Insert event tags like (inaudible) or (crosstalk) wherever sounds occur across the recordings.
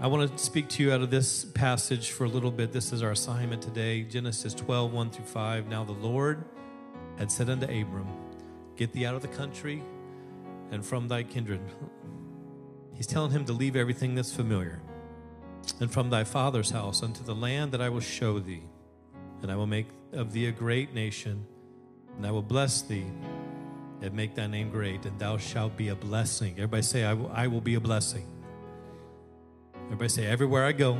I want to speak to you out of this passage for a little bit. This is our assignment today Genesis 12, 1 through 5. Now the Lord had said unto Abram, Get thee out of the country and from thy kindred. He's telling him to leave everything that's familiar and from thy father's house unto the land that I will show thee. And I will make of thee a great nation, and I will bless thee and make thy name great, and thou shalt be a blessing. Everybody say, I will, I will be a blessing. Everybody say, everywhere I go,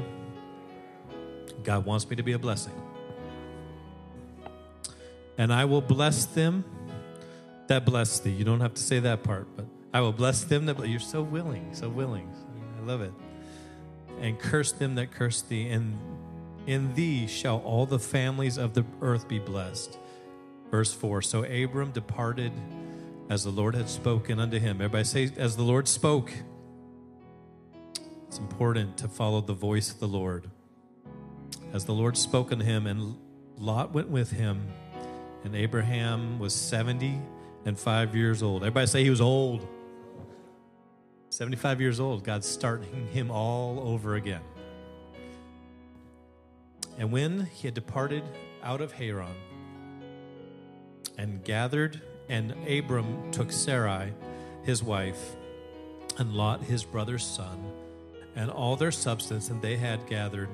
God wants me to be a blessing. And I will bless them that bless thee. You don't have to say that part, but I will bless them that you're so willing, so willing. I love it. And curse them that curse thee, and in thee shall all the families of the earth be blessed. Verse 4 So Abram departed as the Lord had spoken unto him. Everybody say, as the Lord spoke. It's important to follow the voice of the Lord. As the Lord spoke unto him, and Lot went with him, and Abraham was 70 and five years old. Everybody say he was old. 75 years old. God's starting him all over again. And when he had departed out of Haran and gathered, and Abram took Sarai, his wife, and Lot, his brother's son, and all their substance, and they had gathered,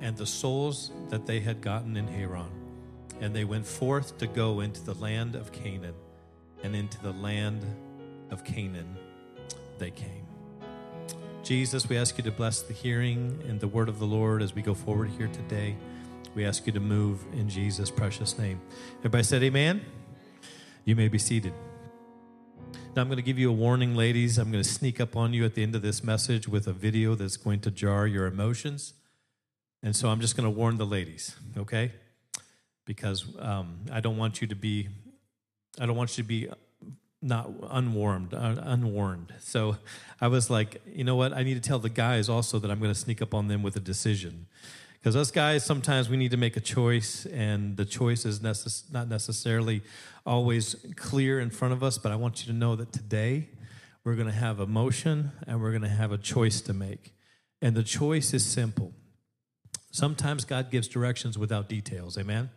and the souls that they had gotten in Haran. And they went forth to go into the land of Canaan, and into the land of Canaan they came. Jesus, we ask you to bless the hearing and the word of the Lord as we go forward here today. We ask you to move in Jesus' precious name. Everybody said, Amen. You may be seated. Now, I'm going to give you a warning, ladies. I'm going to sneak up on you at the end of this message with a video that's going to jar your emotions. And so I'm just going to warn the ladies, okay? Because um, I don't want you to be, I don't want you to be not unwarmed, uh, unwarned. So I was like, you know what? I need to tell the guys also that I'm going to sneak up on them with a decision. Because us guys, sometimes we need to make a choice, and the choice is necess- not necessarily always clear in front of us. But I want you to know that today we're going to have a motion and we're going to have a choice to make. And the choice is simple. Sometimes God gives directions without details. Amen?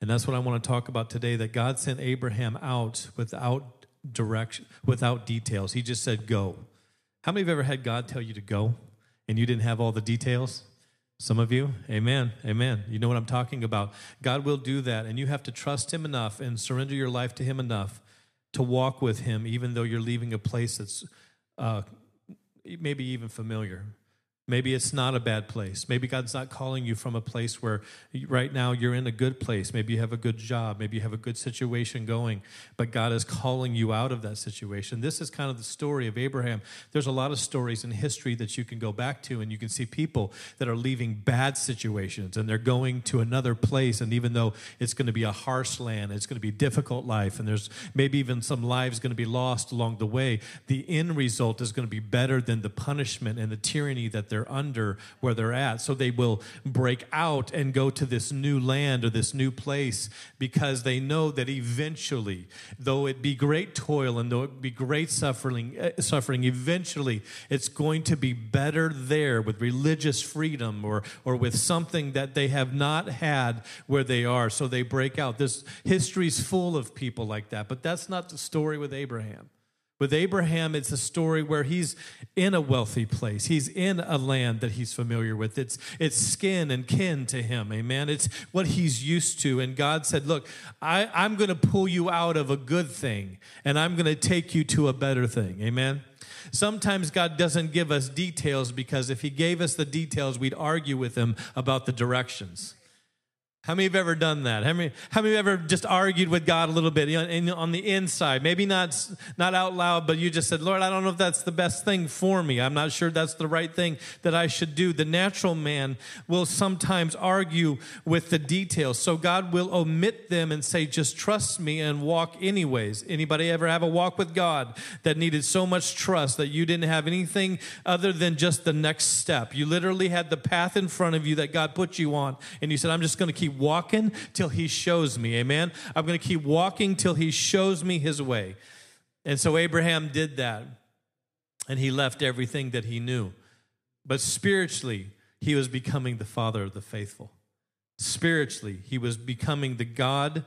And that's what I want to talk about today that God sent Abraham out without direction, without details. He just said, go. How many have ever had God tell you to go and you didn't have all the details? Some of you, amen, amen. You know what I'm talking about. God will do that, and you have to trust Him enough and surrender your life to Him enough to walk with Him, even though you're leaving a place that's uh, maybe even familiar. Maybe it's not a bad place. Maybe God's not calling you from a place where right now you're in a good place. Maybe you have a good job. Maybe you have a good situation going, but God is calling you out of that situation. This is kind of the story of Abraham. There's a lot of stories in history that you can go back to, and you can see people that are leaving bad situations and they're going to another place. And even though it's going to be a harsh land, it's going to be difficult life, and there's maybe even some lives going to be lost along the way, the end result is going to be better than the punishment and the tyranny that they're under where they're at. So they will break out and go to this new land or this new place because they know that eventually, though it be great toil and though it be great suffering, uh, suffering, eventually it's going to be better there with religious freedom or, or with something that they have not had where they are. So they break out. This history's full of people like that, but that's not the story with Abraham. With Abraham, it's a story where he's in a wealthy place. He's in a land that he's familiar with. It's, it's skin and kin to him. Amen. It's what he's used to. And God said, Look, I, I'm going to pull you out of a good thing and I'm going to take you to a better thing. Amen. Sometimes God doesn't give us details because if he gave us the details, we'd argue with him about the directions. How many have ever done that? How many, how many have ever just argued with God a little bit on the inside? Maybe not, not out loud, but you just said, Lord, I don't know if that's the best thing for me. I'm not sure that's the right thing that I should do. The natural man will sometimes argue with the details. So God will omit them and say, just trust me and walk anyways. Anybody ever have a walk with God that needed so much trust that you didn't have anything other than just the next step? You literally had the path in front of you that God put you on, and you said, I'm just going to keep walking till he shows me. Amen. I'm going to keep walking till he shows me his way. And so Abraham did that. And he left everything that he knew. But spiritually, he was becoming the father of the faithful. Spiritually, he was becoming the God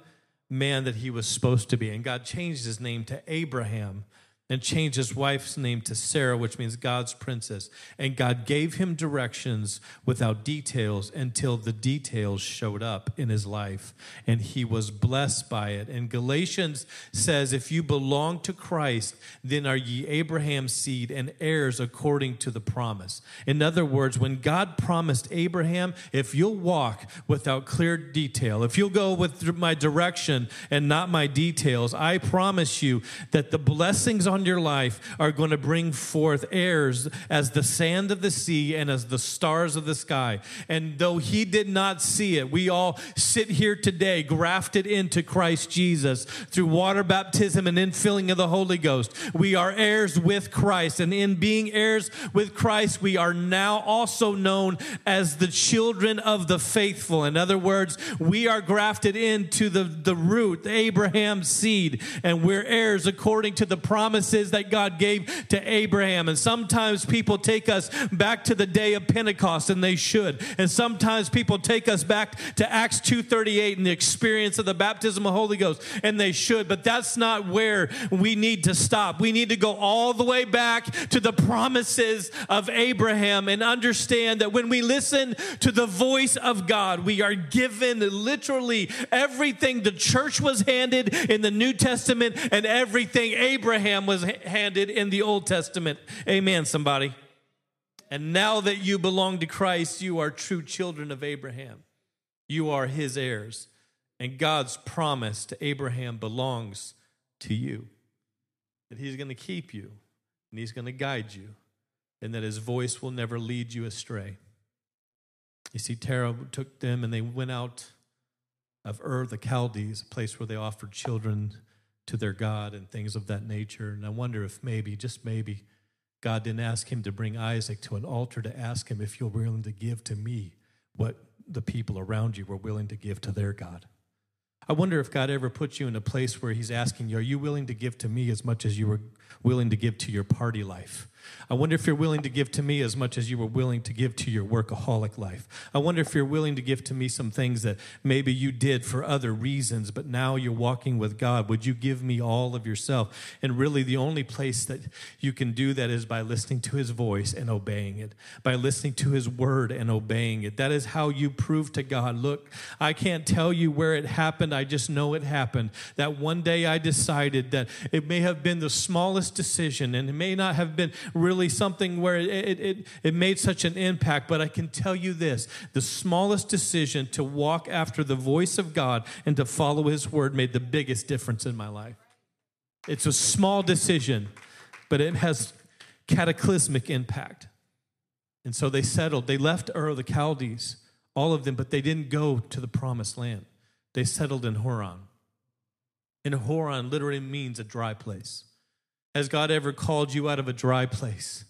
man that he was supposed to be. And God changed his name to Abraham and changed his wife's name to Sarah, which means God's princess. And God gave him directions without details until the details showed up in his life. And he was blessed by it. And Galatians says, If you belong to Christ, then are ye Abraham's seed and heirs according to the promise. In other words, when God promised Abraham, if you'll walk without clear detail, if you'll go with my direction and not my details, I promise you that the blessings on on your life are going to bring forth heirs as the sand of the sea and as the stars of the sky. And though he did not see it, we all sit here today grafted into Christ Jesus through water baptism and infilling of the Holy Ghost. We are heirs with Christ. And in being heirs with Christ, we are now also known as the children of the faithful. In other words, we are grafted into the, the root, Abraham's seed, and we're heirs according to the promise promises that God gave to Abraham. And sometimes people take us back to the day of Pentecost, and they should. And sometimes people take us back to Acts 2.38 and the experience of the baptism of the Holy Ghost, and they should. But that's not where we need to stop. We need to go all the way back to the promises of Abraham and understand that when we listen to the voice of God, we are given literally everything the church was handed in the New Testament and everything Abraham was was handed in the Old Testament. Amen, somebody. And now that you belong to Christ, you are true children of Abraham. You are his heirs. And God's promise to Abraham belongs to you that he's going to keep you and he's going to guide you and that his voice will never lead you astray. You see, Terah took them and they went out of Ur the Chaldees, a place where they offered children to their God and things of that nature. And I wonder if maybe, just maybe, God didn't ask him to bring Isaac to an altar to ask him if you're willing to give to me what the people around you were willing to give to their God. I wonder if God ever put you in a place where He's asking you, Are you willing to give to me as much as you were willing to give to your party life? I wonder if you're willing to give to me as much as you were willing to give to your workaholic life. I wonder if you're willing to give to me some things that maybe you did for other reasons, but now you're walking with God. Would you give me all of yourself? And really, the only place that you can do that is by listening to His voice and obeying it, by listening to His word and obeying it. That is how you prove to God, look, I can't tell you where it happened. I just know it happened. That one day I decided that it may have been the smallest decision and it may not have been really something where it, it, it, made such an impact, but I can tell you this the smallest decision to walk after the voice of God and to follow His word made the biggest difference in my life. It's a small decision, but it has cataclysmic impact. And so they settled. They left Ur the Chaldees, all of them, but they didn't go to the promised land. They settled in Haran. And Haran literally means a dry place. Has God ever called you out of a dry place?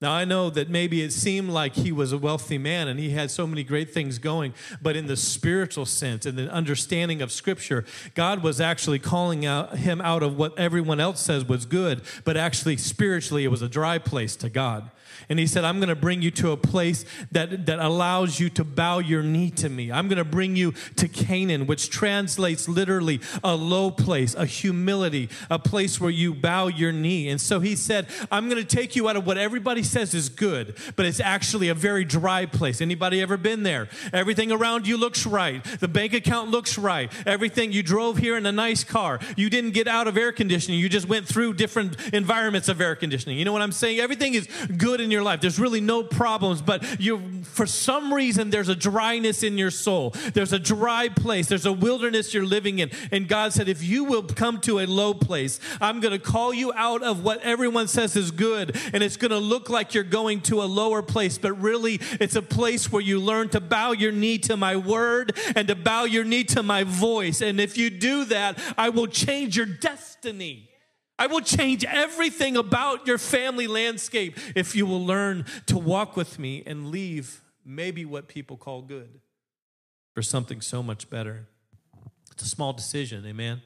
Now, I know that maybe it seemed like he was a wealthy man and he had so many great things going, but in the spiritual sense and the understanding of Scripture, God was actually calling out, him out of what everyone else says was good, but actually spiritually it was a dry place to God. And he said, I'm going to bring you to a place that, that allows you to bow your knee to me. I'm going to bring you to Canaan, which translates literally a low place, a humility, a place where you bow your knee. And so he said, I'm going to take you out of what everybody says is good, but it's actually a very dry place. Anybody ever been there? Everything around you looks right. The bank account looks right. Everything you drove here in a nice car. You didn't get out of air conditioning. You just went through different environments of air conditioning. You know what I'm saying? Everything is good in your life. There's really no problems, but you for some reason there's a dryness in your soul. There's a dry place. There's a wilderness you're living in. And God said, if you will come to a low place, I'm going to call you out of what everyone says is good, and it's going to look like you're going to a lower place, but really it's a place where you learn to bow your knee to my word and to bow your knee to my voice. And if you do that, I will change your destiny. I will change everything about your family landscape if you will learn to walk with me and leave maybe what people call good for something so much better. It's a small decision, amen,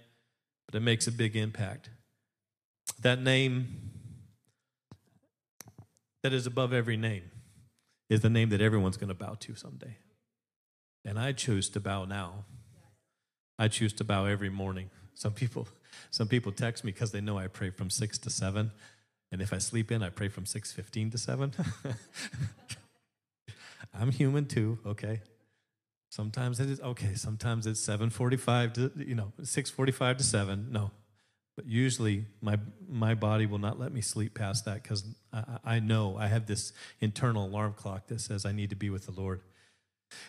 but it makes a big impact. That name that is above every name, is the name that everyone's going to bow to someday. And I choose to bow now. I choose to bow every morning. Some people, (laughs) some people text me because they know I pray from six to seven, and if I sleep in, I pray from six fifteen to seven. (laughs) I'm human too. Okay. Sometimes it is okay. Sometimes it's seven forty-five to you know six forty-five to seven. No, but usually my my body will not let me sleep past that because I, I know I have this internal alarm clock that says I need to be with the Lord.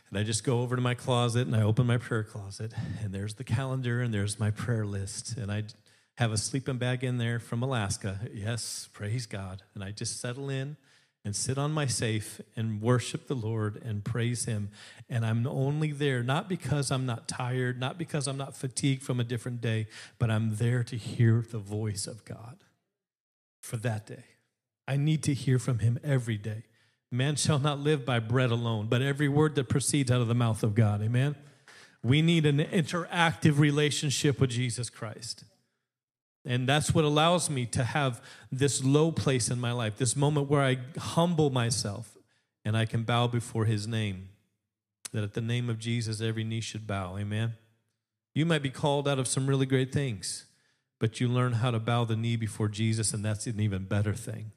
And I just go over to my closet and I open my prayer closet, and there's the calendar and there's my prayer list. And I have a sleeping bag in there from Alaska. Yes, praise God. And I just settle in and sit on my safe and worship the Lord and praise Him. And I'm only there not because I'm not tired, not because I'm not fatigued from a different day, but I'm there to hear the voice of God for that day. I need to hear from Him every day. Man shall not live by bread alone, but every word that proceeds out of the mouth of God. Amen. We need an interactive relationship with Jesus Christ. And that's what allows me to have this low place in my life, this moment where I humble myself and I can bow before his name. That at the name of Jesus, every knee should bow. Amen. You might be called out of some really great things, but you learn how to bow the knee before Jesus, and that's an even better thing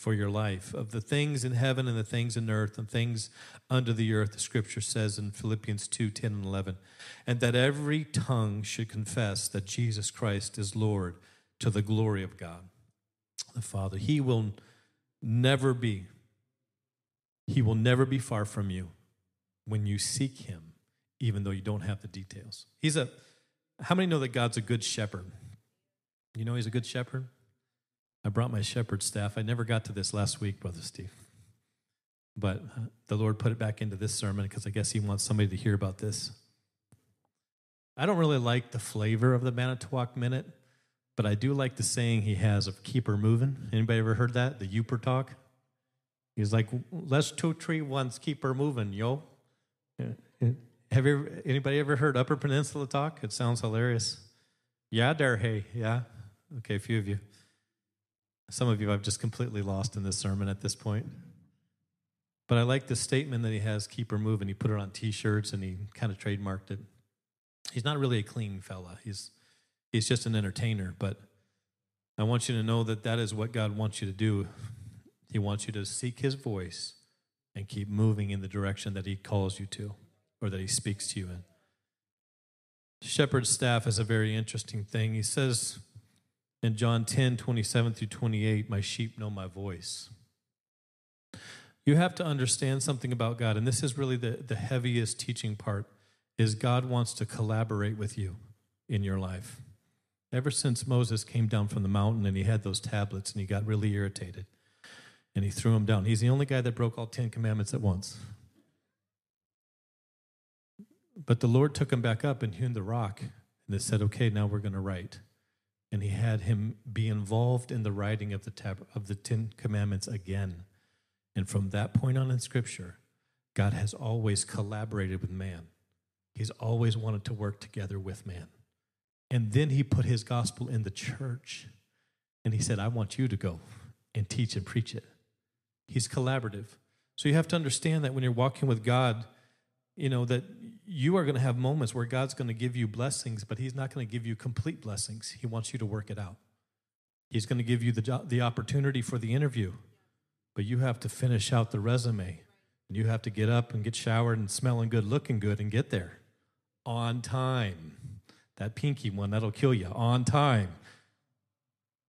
for your life. Of the things in heaven and the things in earth and things under the earth, the scripture says in Philippians 2 10 and 11, and that every tongue should confess that Jesus Christ is Lord to the glory of God the Father. He will never be, He will never be far from you when you seek Him, even though you don't have the details. He's a, how many know that God's a good shepherd? You know He's a good shepherd? I brought my shepherd staff. I never got to this last week, Brother Steve. But uh, the Lord put it back into this sermon because I guess He wants somebody to hear about this. I don't really like the flavor of the Manitowoc Minute, but I do like the saying he has of keep her moving. Anybody ever heard that? The Yooper talk? He's like, let's two, three, once, keep her moving, yo. Have you ever, anybody ever heard Upper Peninsula talk? It sounds hilarious. Yeah, there, hey, yeah. Okay, a few of you. Some of you I've just completely lost in this sermon at this point. But I like the statement that he has, keep her moving. He put it on t shirts and he kind of trademarked it. He's not really a clean fella, he's, he's just an entertainer. But I want you to know that that is what God wants you to do. He wants you to seek his voice and keep moving in the direction that he calls you to or that he speaks to you in. Shepherd's staff is a very interesting thing. He says, in John 10, 27 through 28, my sheep know my voice. You have to understand something about God, and this is really the, the heaviest teaching part, is God wants to collaborate with you in your life. Ever since Moses came down from the mountain and he had those tablets and he got really irritated and he threw them down. He's the only guy that broke all 10 commandments at once. But the Lord took him back up and hewn the rock and they said, okay, now we're going to write and he had him be involved in the writing of the tab- of the Ten Commandments again. And from that point on in Scripture, God has always collaborated with man. He's always wanted to work together with man. And then he put his gospel in the church. And he said, I want you to go and teach and preach it. He's collaborative. So you have to understand that when you're walking with God, you know, that you are going to have moments where God's going to give you blessings, but He's not going to give you complete blessings. He wants you to work it out. He's going to give you the, the opportunity for the interview, but you have to finish out the resume. And you have to get up and get showered and smelling good, looking good, and get there on time. That pinky one, that'll kill you. On time.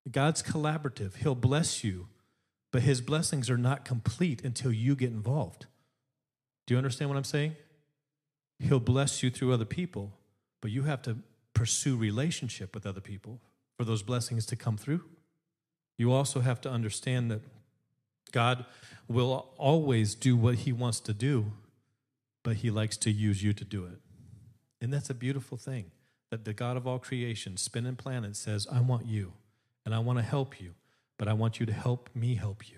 God's collaborative. He'll bless you, but His blessings are not complete until you get involved. Do you understand what I'm saying? He'll bless you through other people, but you have to pursue relationship with other people for those blessings to come through. You also have to understand that God will always do what He wants to do, but He likes to use you to do it. And that's a beautiful thing that the God of all creation, spinning planet, says, I want you and I want to help you, but I want you to help me help you.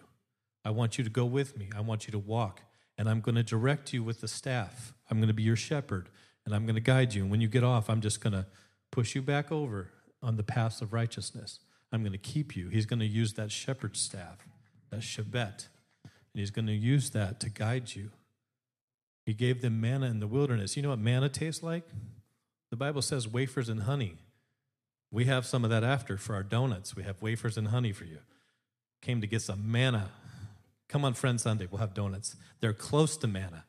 I want you to go with me. I want you to walk and I'm going to direct you with the staff. I'm going to be your shepherd, and I'm going to guide you. And when you get off, I'm just going to push you back over on the paths of righteousness. I'm going to keep you. He's going to use that shepherd staff, that shebet, and He's going to use that to guide you. He gave them manna in the wilderness. You know what manna tastes like? The Bible says wafers and honey. We have some of that after for our donuts. We have wafers and honey for you. Came to get some manna. Come on, Friend Sunday, we'll have donuts. They're close to manna.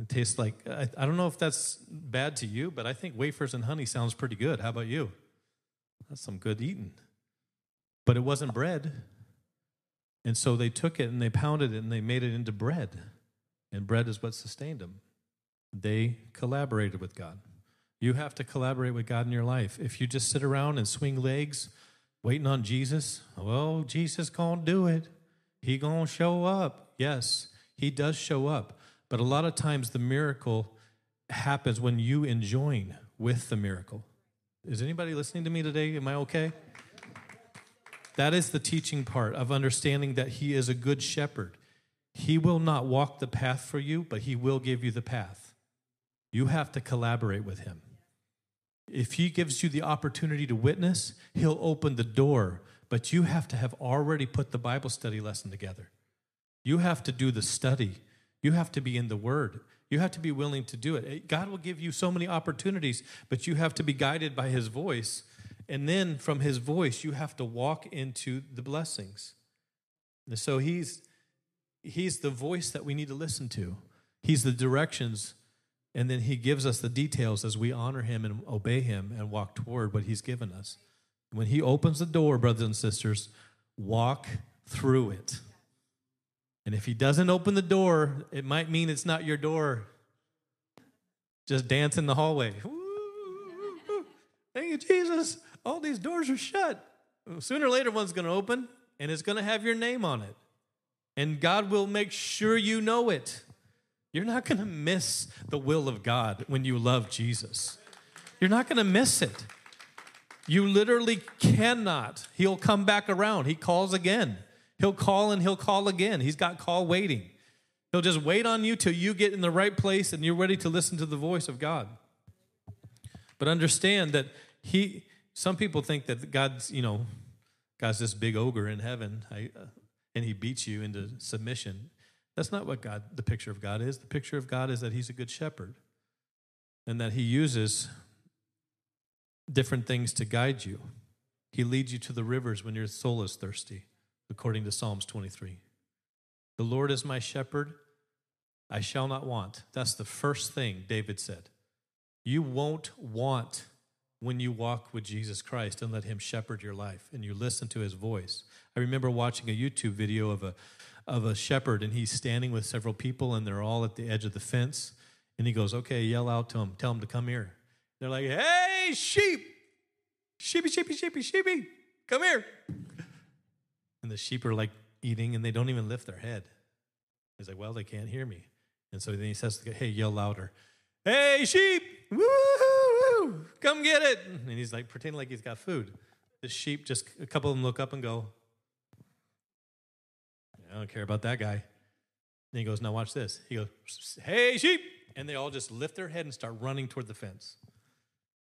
It tastes like, I, I don't know if that's bad to you, but I think wafers and honey sounds pretty good. How about you? That's some good eating. But it wasn't bread. And so they took it and they pounded it and they made it into bread. And bread is what sustained them. They collaborated with God. You have to collaborate with God in your life. If you just sit around and swing legs waiting on Jesus, well, Jesus can't do it. He going to show up. Yes, he does show up. But a lot of times the miracle happens when you enjoin with the miracle. Is anybody listening to me today? Am I okay? That is the teaching part of understanding that He is a good shepherd. He will not walk the path for you, but He will give you the path. You have to collaborate with Him. If He gives you the opportunity to witness, He'll open the door, but you have to have already put the Bible study lesson together. You have to do the study. You have to be in the Word. You have to be willing to do it. God will give you so many opportunities, but you have to be guided by His voice and then from his voice, you have to walk into the blessings. And so he's, he's the voice that we need to listen to, he's the directions. And then he gives us the details as we honor him and obey him and walk toward what he's given us. When he opens the door, brothers and sisters, walk through it. And if he doesn't open the door, it might mean it's not your door. Just dance in the hallway. Thank you, Jesus all these doors are shut. Sooner or later, one's going to open and it's going to have your name on it. And God will make sure you know it. You're not going to miss the will of God when you love Jesus. You're not going to miss it. You literally cannot. He'll come back around. He calls again. He'll call and he'll call again. He's got call waiting. He'll just wait on you till you get in the right place and you're ready to listen to the voice of God. But understand that he some people think that God's, you know, God's this big ogre in heaven uh, and he beats you into submission. That's not what God, the picture of God is. The picture of God is that he's a good shepherd and that he uses different things to guide you. He leads you to the rivers when your soul is thirsty, according to Psalms 23. The Lord is my shepherd, I shall not want. That's the first thing David said. You won't want when you walk with Jesus Christ and let Him shepherd your life and you listen to His voice. I remember watching a YouTube video of a, of a shepherd and he's standing with several people and they're all at the edge of the fence. And he goes, Okay, yell out to them, tell them to come here. They're like, Hey, sheep, sheepy, sheepy, sheepy, sheepy, come here. And the sheep are like eating and they don't even lift their head. He's like, Well, they can't hear me. And so then he says, Hey, yell louder. Hey, sheep, woo come get it. And he's like pretending like he's got food. The sheep just, a couple of them look up and go, I don't care about that guy. Then he goes, Now watch this. He goes, Hey, sheep. And they all just lift their head and start running toward the fence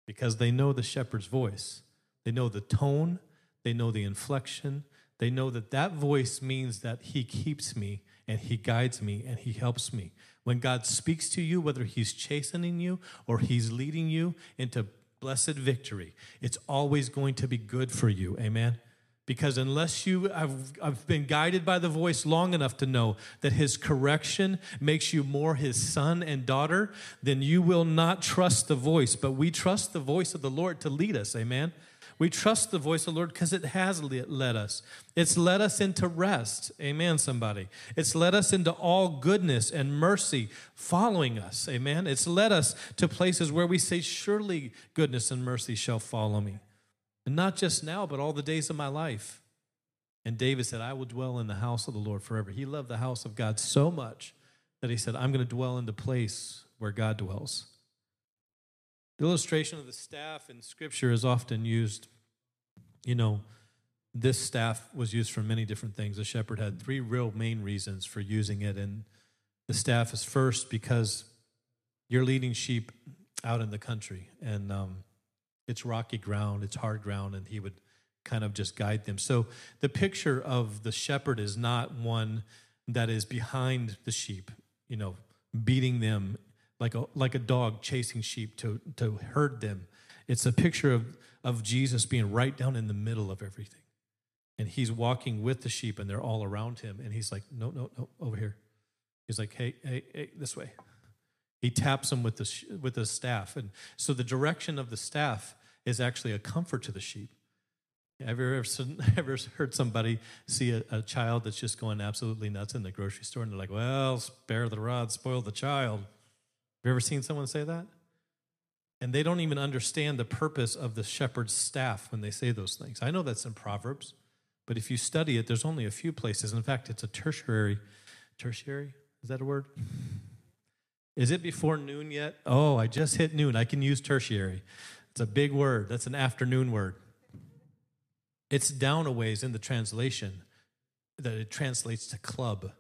because they know the shepherd's voice. They know the tone, they know the inflection, they know that that voice means that he keeps me and he guides me and he helps me. When God speaks to you, whether he's chastening you or he's leading you into blessed victory, it's always going to be good for you. Amen. Because unless you have, have, been guided by the voice long enough to know that his correction makes you more his son and daughter, then you will not trust the voice. But we trust the voice of the Lord to lead us. Amen. We trust the voice of the Lord because it has led us. It's led us into rest. Amen, somebody. It's led us into all goodness and mercy following us. Amen. It's led us to places where we say, Surely goodness and mercy shall follow me. And not just now, but all the days of my life. And David said, I will dwell in the house of the Lord forever. He loved the house of God so much that he said, I'm going to dwell in the place where God dwells. The illustration of the staff in Scripture is often used. You know, this staff was used for many different things. The shepherd had three real main reasons for using it. And the staff is first because you're leading sheep out in the country, and um, it's rocky ground, it's hard ground, and he would kind of just guide them. So the picture of the shepherd is not one that is behind the sheep, you know, beating them like a like a dog chasing sheep to to herd them. It's a picture of of Jesus being right down in the middle of everything. And he's walking with the sheep and they're all around him and he's like, "No, no, no, over here." He's like, "Hey, hey, hey, this way." He taps them with the with the staff. And so the direction of the staff is actually a comfort to the sheep. Have you ever, (laughs) ever heard somebody see a, a, child that's just going absolutely nuts in the grocery store and they're like, well, spare the rod, spoil the child? Have you ever seen someone say that? And they don't even understand the purpose of the shepherd's staff when they say those things. I know that's in Proverbs, but if you study it, there's only a few places. In fact, it's a tertiary. Tertiary? Is that a word? Is it before noon yet? Oh, I just hit noon. I can use tertiary. It's a big word. That's an afternoon word. It's down a ways in the translation that it translates to club.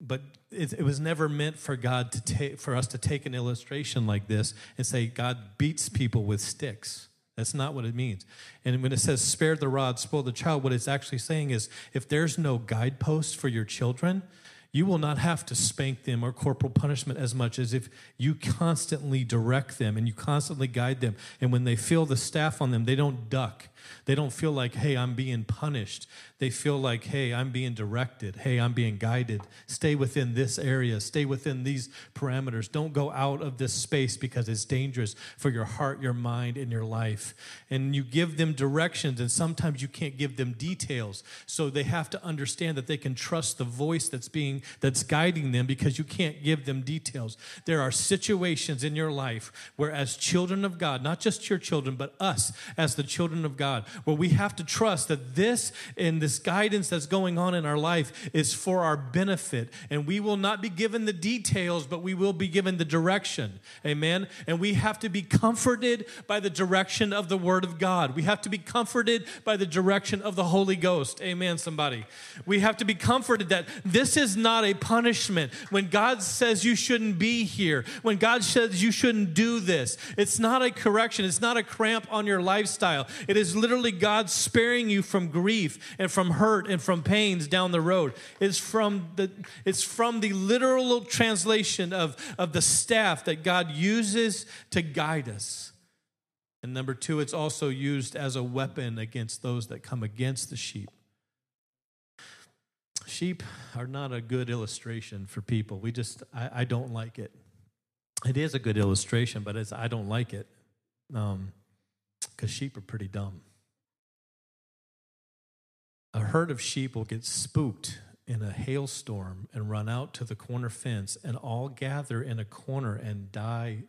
But it, it was never meant for God to take for us to take an illustration like this and say God beats people with sticks. That's not what it means. And when it says spare the rod, spoil the child, what it's actually saying is if there's no guidepost for your children, you will not have to spank them or corporal punishment as much as if you constantly direct them and you constantly guide them. And when they feel the staff on them, they don't duck. They don't feel like, hey, I'm being punished. They feel like, hey, I'm being directed. Hey, I'm being guided. Stay within this area. Stay within these parameters. Don't go out of this space because it's dangerous for your heart, your mind, and your life. And you give them directions, and sometimes you can't give them details. So they have to understand that they can trust the voice that's being that's guiding them because you can't give them details. There are situations in your life where as children of God, not just your children, but us as the children of God, where we have to trust that this and this guidance that's going on in our life is for our benefit. And we will not be given the details, but we will be given the direction. Amen. And we have to be comforted by the direction of the Word of God. We have to be comforted by the direction of the Holy Ghost. Amen, somebody. We have to be comforted that this is not a punishment. When God says you shouldn't be here, when God says you shouldn't do this, it's not a correction, it's not a cramp on your lifestyle. It is literally God sparing you from grief and from hurt and from pains down the road. It's from the, it's from the literal translation of, of the staff that God uses to guide us. And number two, it's also used as a weapon against those that come against the sheep. Sheep are not a good illustration for people. We just, I, I don't like it. It is a good illustration, but it's, I don't like it because um, sheep are pretty dumb. A herd of sheep will get spooked in a hailstorm and run out to the corner fence and all gather in a corner and die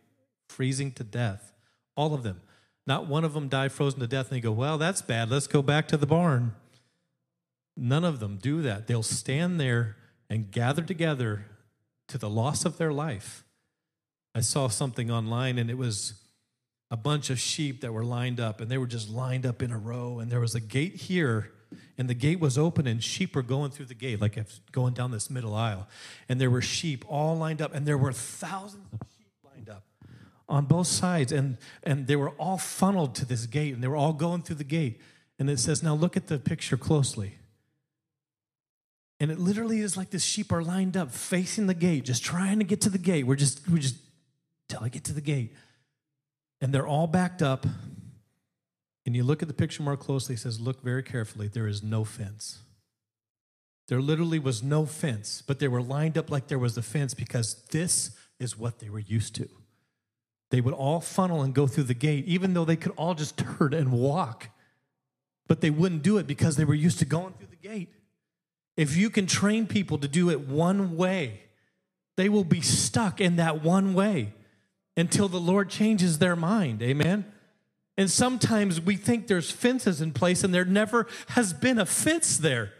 freezing to death. All of them. Not one of them die frozen to death and they go, Well, that's bad. Let's go back to the barn. None of them do that. They'll stand there and gather together to the loss of their life. I saw something online and it was a bunch of sheep that were lined up and they were just lined up in a row and there was a gate here and the gate was open and sheep were going through the gate like going down this middle aisle. And there were sheep all lined up and there were thousands of sheep lined up on both sides. And and they were all funneled to this gate and they were all going through the gate. And it says now look at the picture closely. And it literally is like the sheep are lined up facing the gate just trying to get to the gate. We're just we just till i get to the gate. And they're all backed up and you look at the picture more closely, it says, Look very carefully, there is no fence. There literally was no fence, but they were lined up like there was a fence because this is what they were used to. They would all funnel and go through the gate, even though they could all just (laughs) turn and walk. But they wouldn't do it because they were used to going through the gate. If you can train people to do it one way, they will be stuck in that one way until the Lord changes their mind. Amen. And sometimes we think there's fences in place and there never has been a fence there.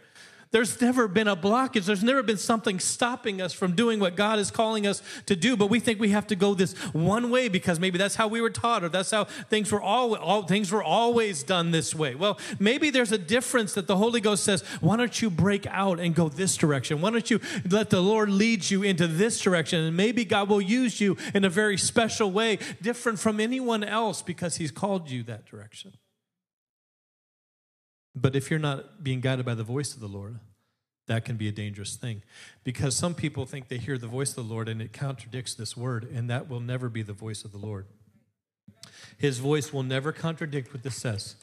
There's never been a blockage. There's never been something stopping us from doing what God is calling us to do. But we think we have to go this one way because maybe that's how we were taught, or that's how things were all, all things were always done this way. Well, maybe there's a difference that the Holy Ghost says, why don't you break out and go this direction? Why don't you let the Lord lead you into this direction? And maybe God will use you in a very special way, different from anyone else because He's called you that direction. But if you're not being guided by the voice of the Lord, that can be a dangerous thing because some people think they hear the voice of the Lord and it contradicts this word, and that will never be the voice of the Lord. His voice will never contradict what this says.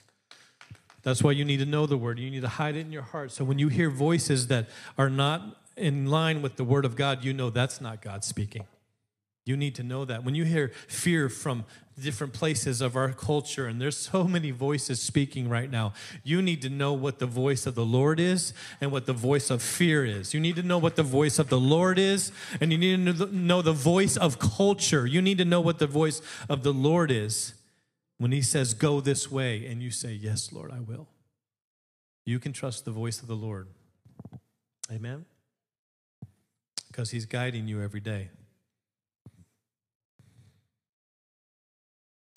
That's why you need to know the word. You need to hide it in your heart. So when you hear voices that are not in line with the word of God, you know that's not God speaking. You need to know that. When you hear fear from different places of our culture, and there's so many voices speaking right now, you need to know what the voice of the Lord is and what the voice of fear is. You need to know what the voice of the Lord is, and you need to know the voice of culture. You need to know what the voice of the Lord is. When He says, Go this way, and you say, Yes, Lord, I will, you can trust the voice of the Lord. Amen? Because He's guiding you every day.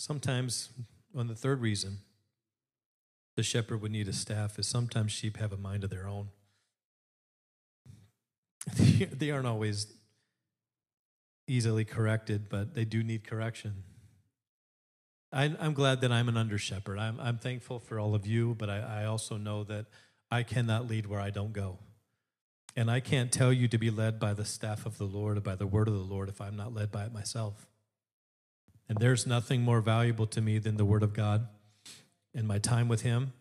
Sometimes, on the third reason, the shepherd would need a staff is sometimes sheep have a mind of their own. (laughs) they aren't always easily corrected, but they do need correction. I, am glad that I'm an under shepherd. I'm, I'm, thankful for all of you, but I, I also know that I cannot lead where I don't go. And I can't tell you to be led by the staff of the Lord or by the word of the Lord if I'm not led by it myself. And there's nothing more valuable to me than the Word of God and my time with Him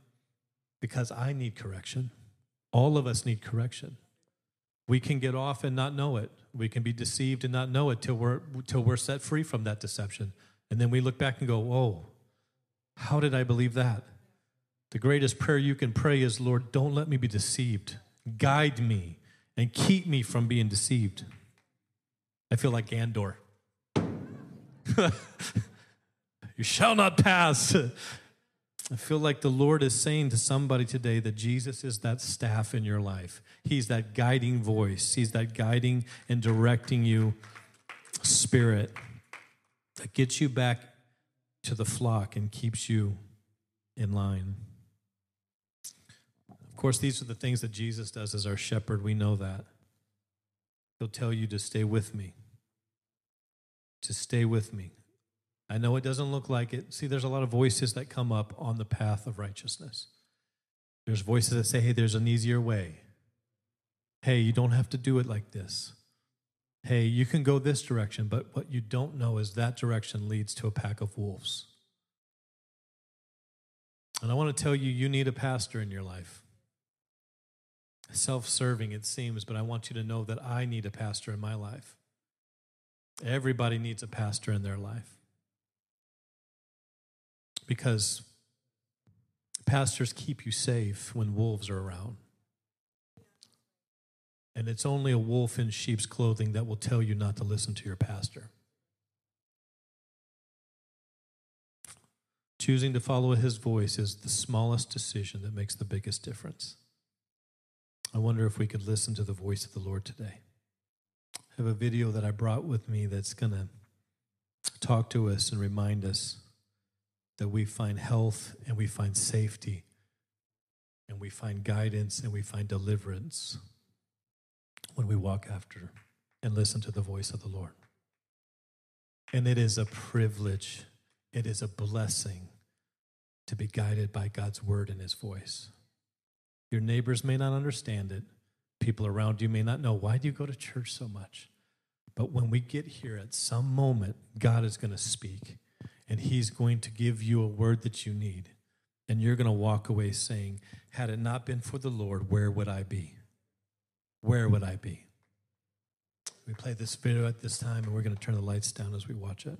because I need correction. All of us need correction. We can get off and not know it. We can be deceived and not know it till we're, till we're set free from that deception. And then we look back and go, Whoa, how did I believe that? The greatest prayer you can pray is, Lord, don't let me be deceived. Guide me and keep me from being deceived. I feel like Gandalf. (laughs) you shall not pass. I feel like the Lord is saying to somebody today that Jesus is that staff in your life. He's that guiding voice, He's that guiding and directing you spirit that gets you back to the flock and keeps you in line. Of course, these are the things that Jesus does as our shepherd. We know that. He'll tell you to stay with me to stay with me. I know it doesn't look like it. See, there's a lot of voices that come up on the path of righteousness. There's voices that say, hey, there's an easier way. Hey, you don't have to do it like this. Hey, you can go this direction, but what you don't know is that direction leads to a pack of wolves. And I want to tell you, you need a pastor in your life. Self serving, it seems, but I want you to know that I need a pastor in my life. Everybody needs a pastor in their life. Because pastors keep you safe when wolves are around. And it's only a wolf in sheep's clothing that will tell you not to listen to your pastor. Choosing to follow his voice is the smallest decision that makes the biggest difference. I wonder if we could listen to the voice of the Lord today. Have a video that I brought with me that's going to talk to us and remind us that we find health and we find safety and we find guidance and we find deliverance when we walk after and listen to the voice of the Lord. And it is a privilege, it is a blessing to be guided by God's word and his voice. Your neighbors may not understand it, People around you may not know why do you go to church so much? But when we get here at some moment, God is going to speak and He's going to give you a word that you need. And you're going to walk away saying, Had it not been for the Lord, where would I be? Where would I be? We play this video at this time, and we're going to turn the lights down as we watch it.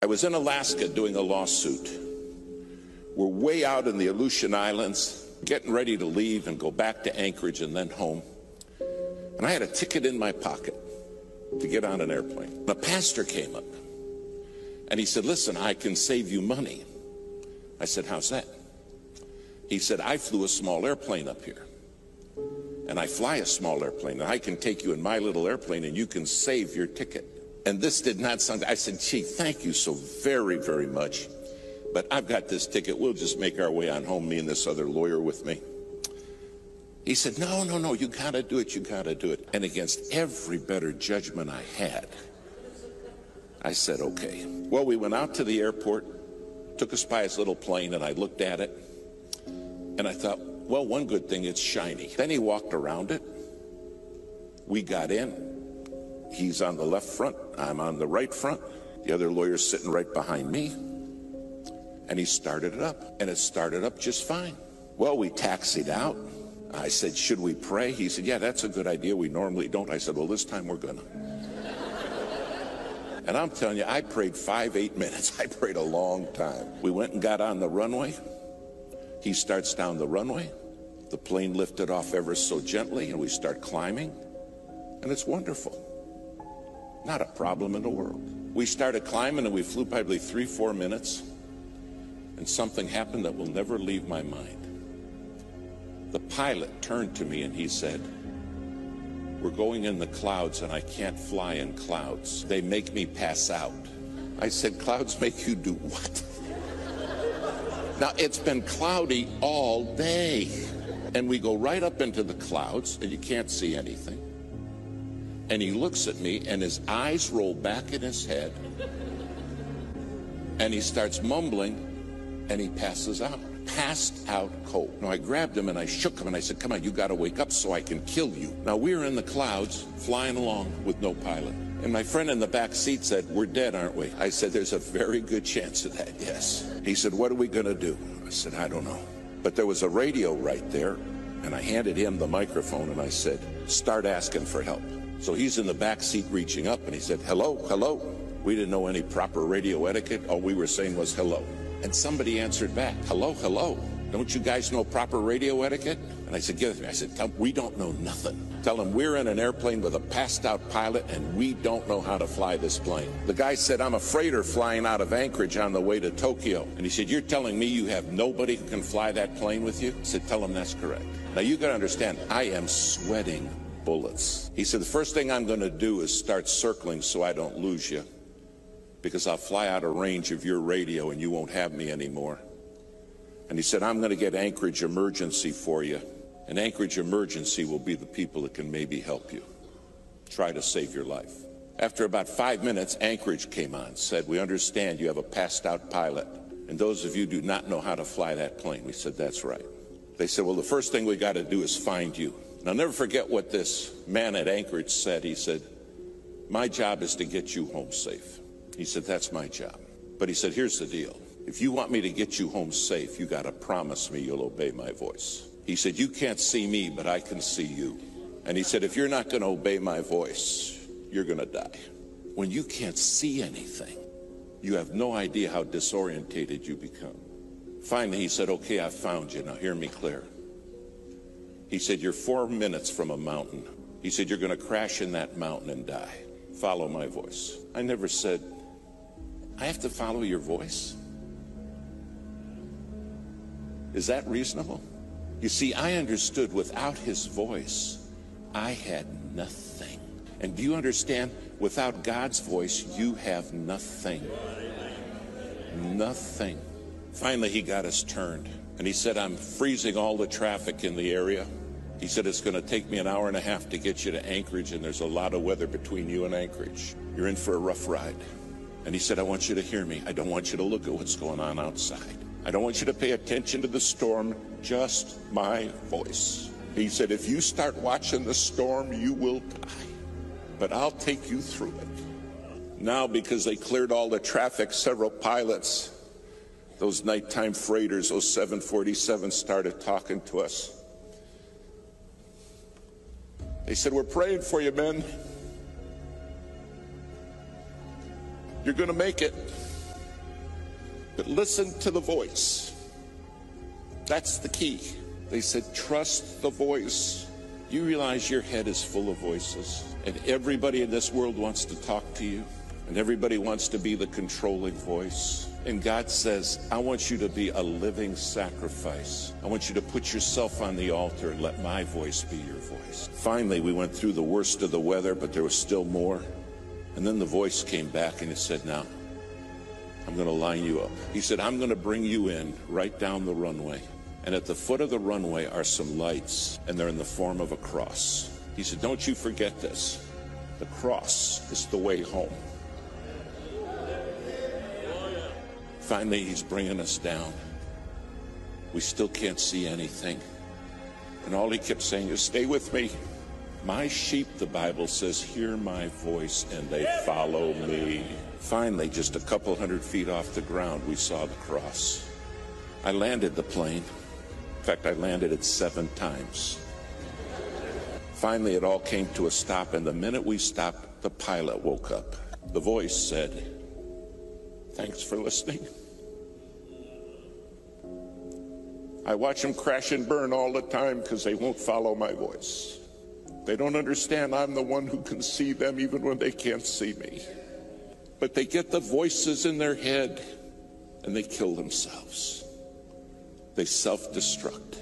I was in Alaska doing a lawsuit. We're way out in the Aleutian Islands getting ready to leave and go back to Anchorage and then home. And I had a ticket in my pocket to get on an airplane. The pastor came up and he said, Listen, I can save you money. I said, How's that? He said, I flew a small airplane up here. And I fly a small airplane. And I can take you in my little airplane and you can save your ticket. And this did not sound, I said, Chief, thank you so very, very much but I've got this ticket. We'll just make our way on home, me and this other lawyer with me. He said, No, no, no, you got to do it. You got to do it. And against every better judgment I had, I said, Okay. Well, we went out to the airport, took us by his little plane, and I looked at it, and I thought, Well, one good thing, it's shiny. Then he walked around it. We got in. He's on the left front, I'm on the right front. The other lawyer's sitting right behind me. And he started it up, and it started up just fine. Well, we taxied out. I said, Should we pray? He said, Yeah, that's a good idea. We normally don't. I said, Well, this time we're gonna. and I'm telling you, I prayed five, eight minutes. (laughs) I prayed a long time. We went and got on the runway. He starts down the runway. The plane lifted off ever so gently, and we start climbing. And it's wonderful. Not a problem in the world. We started climbing and we flew probably three, four minutes. And something happened that will never leave my mind. The pilot turned to me and he said, We're going in the clouds and I can't fly in clouds. They make me pass out. I said, Clouds make you do what? (laughs) now, it's been cloudy all day. And we go right up into the clouds and you can't see anything. And he looks at me and his eyes roll back in his head. And he starts mumbling and he passes out. Passed out cold. Now I grabbed him and I shook him and I said, Come on, you got to wake up so I can kill you. Now we're in the clouds flying along with no pilot. And my friend in the back seat said, We're dead, aren't we? I said, There's a very good chance of that, yes. He said, What are we to do? I said, I don't know. But there was a radio right there, and I handed him the microphone and I said, Start asking for help. So he's in the back seat reaching up and he said, Hello, hello. We didn't know any proper radio etiquette. All we were saying was hello. And somebody answered back, Hello, hello. Don't you guys know proper radio etiquette? And I said, Give it to me. I said, We don't know nothing. Tell them we're in an airplane with a passed out pilot and we don't know how to fly this plane. The guy said, I'm a freighter flying out of Anchorage on the way to Tokyo. And he said, You're telling me you have nobody who can fly that plane with you? I said, Tell him that's correct. Now you got to understand, I am sweating bullets. He said, The first thing I'm to do is start circling so I don't lose you because I'll fly out of range of your radio and you won't have me anymore. And he said, I'm going to get Anchorage Emergency for you. And Anchorage Emergency will be the people that can maybe help you. Try to save your life. After about five minutes, Anchorage came on, said, We understand you have a passed out pilot. And those of you do not know how to fly that plane. We said, That's right. They said, Well, the first thing we got to do is find you. And I'll never forget what this man at Anchorage said. He said, My job is to get you home safe. He said, That's my job. But he said, Here's the deal. If you want me to get you home safe, you got to promise me you'll obey my voice. He said, You can't see me, but I can see you. And he said, If you're not going to obey my voice, you're going to die. When you can't see anything, you have no idea how disorientated you become. Finally, he said, Okay, I found you. Now hear me clear. He said, You're four minutes from a mountain. He said, You're going to crash in that mountain and die. Follow my voice. I never said, I have to follow your voice. Is that reasonable? You see, I understood without his voice, I had nothing. And do you understand? Without God's voice, you have nothing. Nothing. Finally, he got us turned. And he said, I'm freezing all the traffic in the area. He said, It's going to take me an hour and a half to get you to Anchorage, and there's a lot of weather between you and Anchorage. You're in for a rough ride. And he said, I want you to hear me. I don't want you to look at what's going on outside. I don't want you to pay attention to the storm, just my voice. He said, If you start watching the storm, you will die. But I'll take you through it. Now, because they cleared all the traffic, several pilots, those nighttime freighters, those 747s, started talking to us. They said, We're praying for you, men. You're going to make it. But listen to the voice. That's the key. They said, Trust the voice. You realize your head is full of voices, and everybody in this world wants to talk to you, and everybody wants to be the controlling voice. And God says, I want you to be a living sacrifice. I want you to put yourself on the altar and let my voice be your voice. Finally, we went through the worst of the weather, but there was still more. And then the voice came back and it said, Now, I'm going to line you up. He said, I'm going to bring you in right down the runway. And at the foot of the runway are some lights, and they're in the form of a cross. He said, Don't you forget this. The cross is the way home. Finally, he's bringing us down. We still can't see anything. And all he kept saying is, Stay with me. My sheep, the Bible says, hear my voice and they follow me. Finally, just a couple hundred feet off the ground, we saw the cross. I landed the plane. In fact, I landed it seven times. Finally, it all came to a stop, and the minute we stopped, the pilot woke up. The voice said, Thanks for listening. I watch them crash and burn all the time because they won't follow my voice. They don't understand I'm the one who can see them even when they can't see me. But they get the voices in their head and they kill themselves. They self destruct.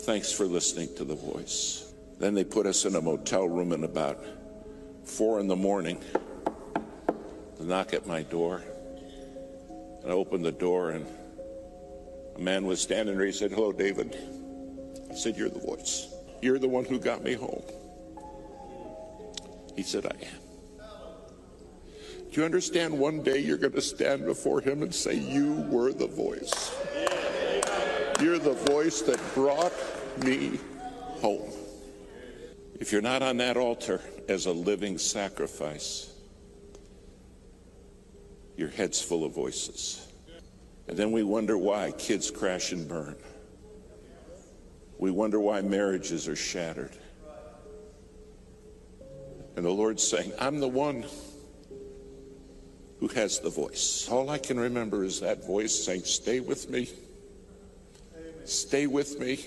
Thanks for listening to the voice. Then they put us in a motel room and about four in the morning. The knock at my door. And I opened the door and a man was standing there. He said, Hello, David. I said, You're the voice. You're the one who got me home. He said, I am. Do you understand one day you're going to stand before him and say, You were the voice? You're the voice that brought me home. If you're not on that altar as a living sacrifice, your head's full of voices. And then we wonder why kids crash and burn. We wonder why marriages are shattered. And the Lord's saying, I'm the one who has the voice. All I can remember is that voice saying, Stay with me. Stay with me.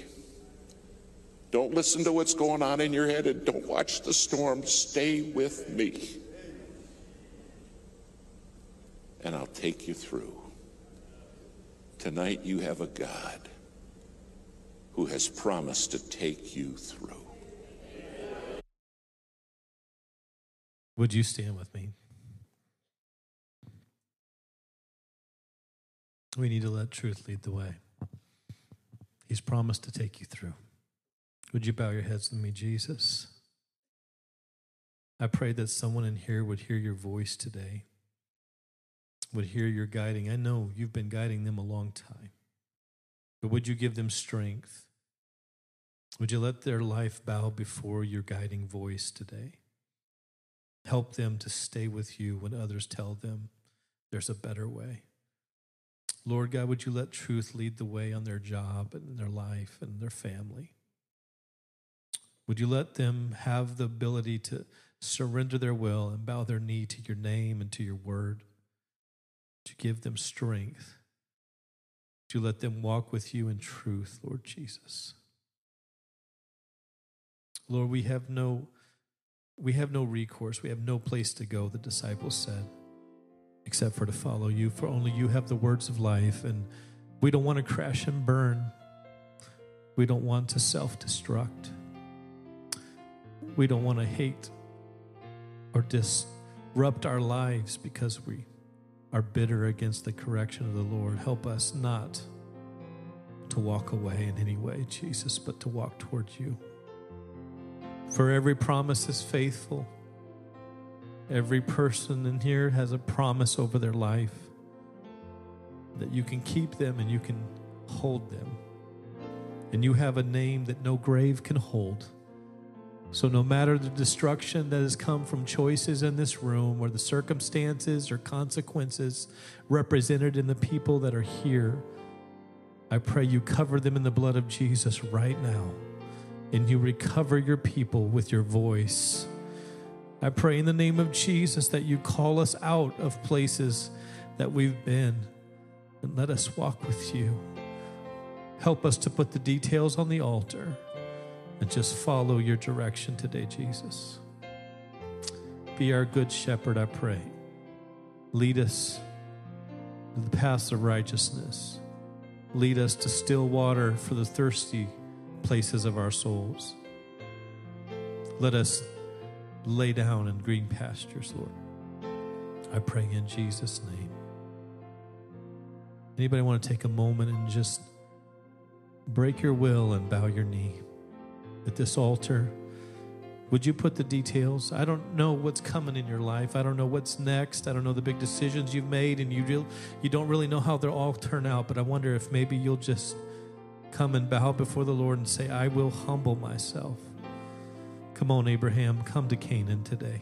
Don't listen to what's going on in your head and don't watch the storm. Stay with me. And I'll take you through. Tonight you have a God who has promised to take you through. Would you stand with me? We need to let truth lead the way. He's promised to take you through. Would you bow your heads with me, Jesus? I pray that someone in here would hear your voice today would hear your guiding. I know you've been guiding them a long time, but would you give them strength? Would you let their life bow before your guiding voice today? Help them to stay with you when others tell them there's a better way. Lord God, would you let truth lead the way on their job and their life and their family? Would you let them have the ability to surrender their will and bow their knee to your name and to your word? to give them strength, to let them walk with you in truth, Lord Jesus. Lord, we have no we have no recourse. We have no place to go, the disciples said, except for to follow you, for only you have the words of life and we don't want to crash and burn. We don't want to self-destruct. We don't want to hate or disrupt our lives because we are bitter against the correction of the Lord. Help us not to walk away in any way, Jesus, but to walk towards you. For every promise is faithful. Every person in here has a promise over their life that you can keep them and you can hold them. And you have a name that no grave can hold. So, no matter the destruction that has come from choices in this room or the circumstances or consequences represented in the people that are here, I pray you cover them in the blood of Jesus right now and you recover your people with your voice. I pray in the name of Jesus that you call us out of places that we've been and let us walk with you. Help us to put the details on the altar and just follow your direction today, Jesus. Be our good shepherd, I pray. Lead us to the paths of righteousness. Lead us to still water for the thirsty places of our souls. Let us lay down in green pastures, Lord. I pray in Jesus' name. Anybody want to take a moment and just break your will and bow your knee? At this altar. Would you put the details? I don't know what's coming in your life. I don't know what's next. I don't know the big decisions you've made, and you real, you don't really know how they'll all turn out. But I wonder if maybe you'll just come and bow before the Lord and say, I will humble myself. Come on, Abraham, come to Canaan today.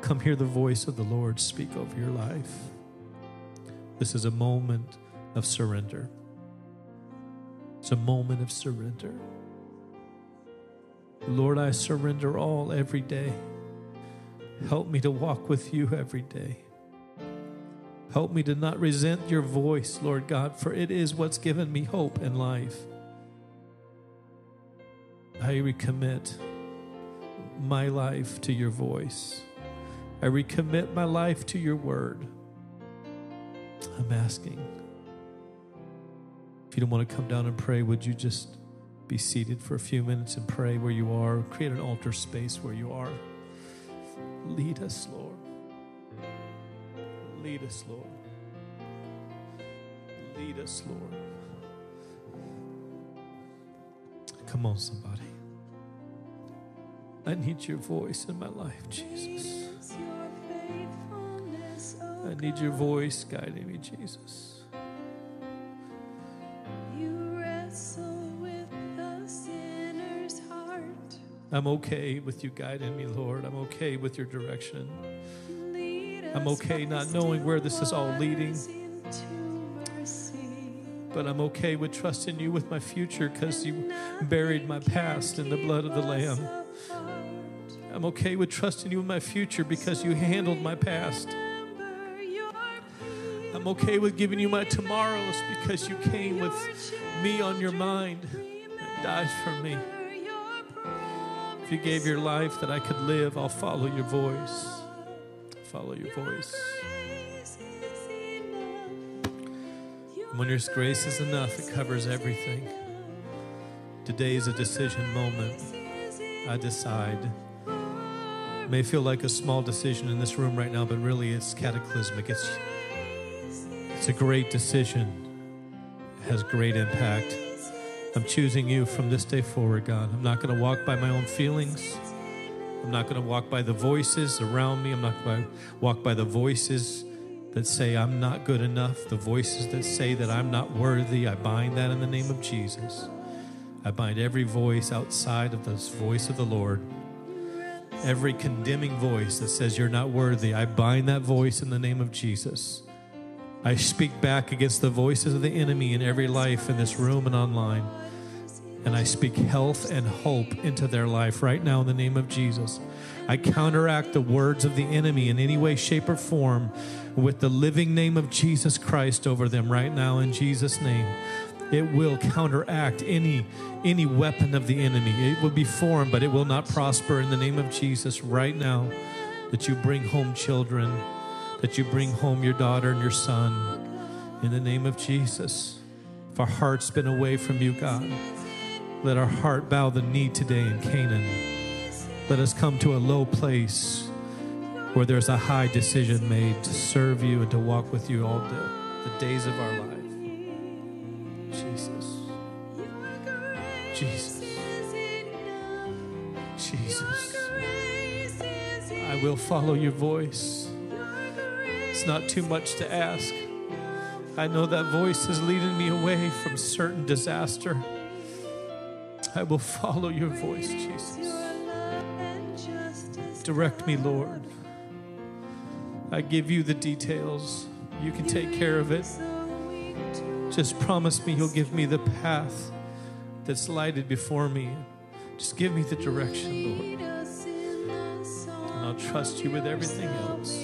Come hear the voice of the Lord speak over your life. This is a moment of surrender. It's a moment of surrender. Lord, I surrender all every day. Help me to walk with you every day. Help me to not resent your voice, Lord God, for it is what's given me hope in life. I recommit my life to your voice. I recommit my life to your word. I'm asking. If you don't want to come down and pray, would you just be seated for a few minutes and pray where you are? Create an altar space where you are. Lead us, Lord. Lead us, Lord. Lead us, Lord. Come on, somebody. I need your voice in my life, Jesus. I need your voice guiding me, Jesus. I'm okay with you guiding me, Lord. I'm okay with your direction. I'm okay not knowing where this is all leading. But I'm okay with trusting you with my future because you buried my past in the blood of the Lamb. I'm okay with trusting you with my future because you handled my past. I'm okay with giving you my tomorrows because you came with me on your mind and died for me. You gave your life that I could live, I'll follow your voice. Follow your voice. When your grace is enough, it covers everything. Today is a decision moment. I decide. It may feel like a small decision in this room right now, but really it's cataclysmic. It's, it's a great decision. It has great impact. I'm choosing you from this day forward, God. I'm not going to walk by my own feelings. I'm not going to walk by the voices around me. I'm not going to walk by the voices that say I'm not good enough, the voices that say that I'm not worthy. I bind that in the name of Jesus. I bind every voice outside of the voice of the Lord. Every condemning voice that says you're not worthy, I bind that voice in the name of Jesus. I speak back against the voices of the enemy in every life in this room and online. And I speak health and hope into their life right now in the name of Jesus. I counteract the words of the enemy in any way, shape, or form with the living name of Jesus Christ over them right now in Jesus' name. It will counteract any any weapon of the enemy. It will be formed, but it will not prosper in the name of Jesus right now. That you bring home children, that you bring home your daughter and your son in the name of Jesus. If our heart's been away from you, God, let our heart bow the knee today in Canaan. Let us come to a low place where there's a high decision made to serve you and to walk with you all day, the days of our life. Jesus. Jesus. Jesus. I will follow your voice. It's not too much to ask. I know that voice is leading me away from certain disaster. I will follow your voice, Jesus. Direct me, Lord. I give you the details. You can take care of it. Just promise me you'll give me the path that's lighted before me. Just give me the direction, Lord. And I'll trust you with everything else.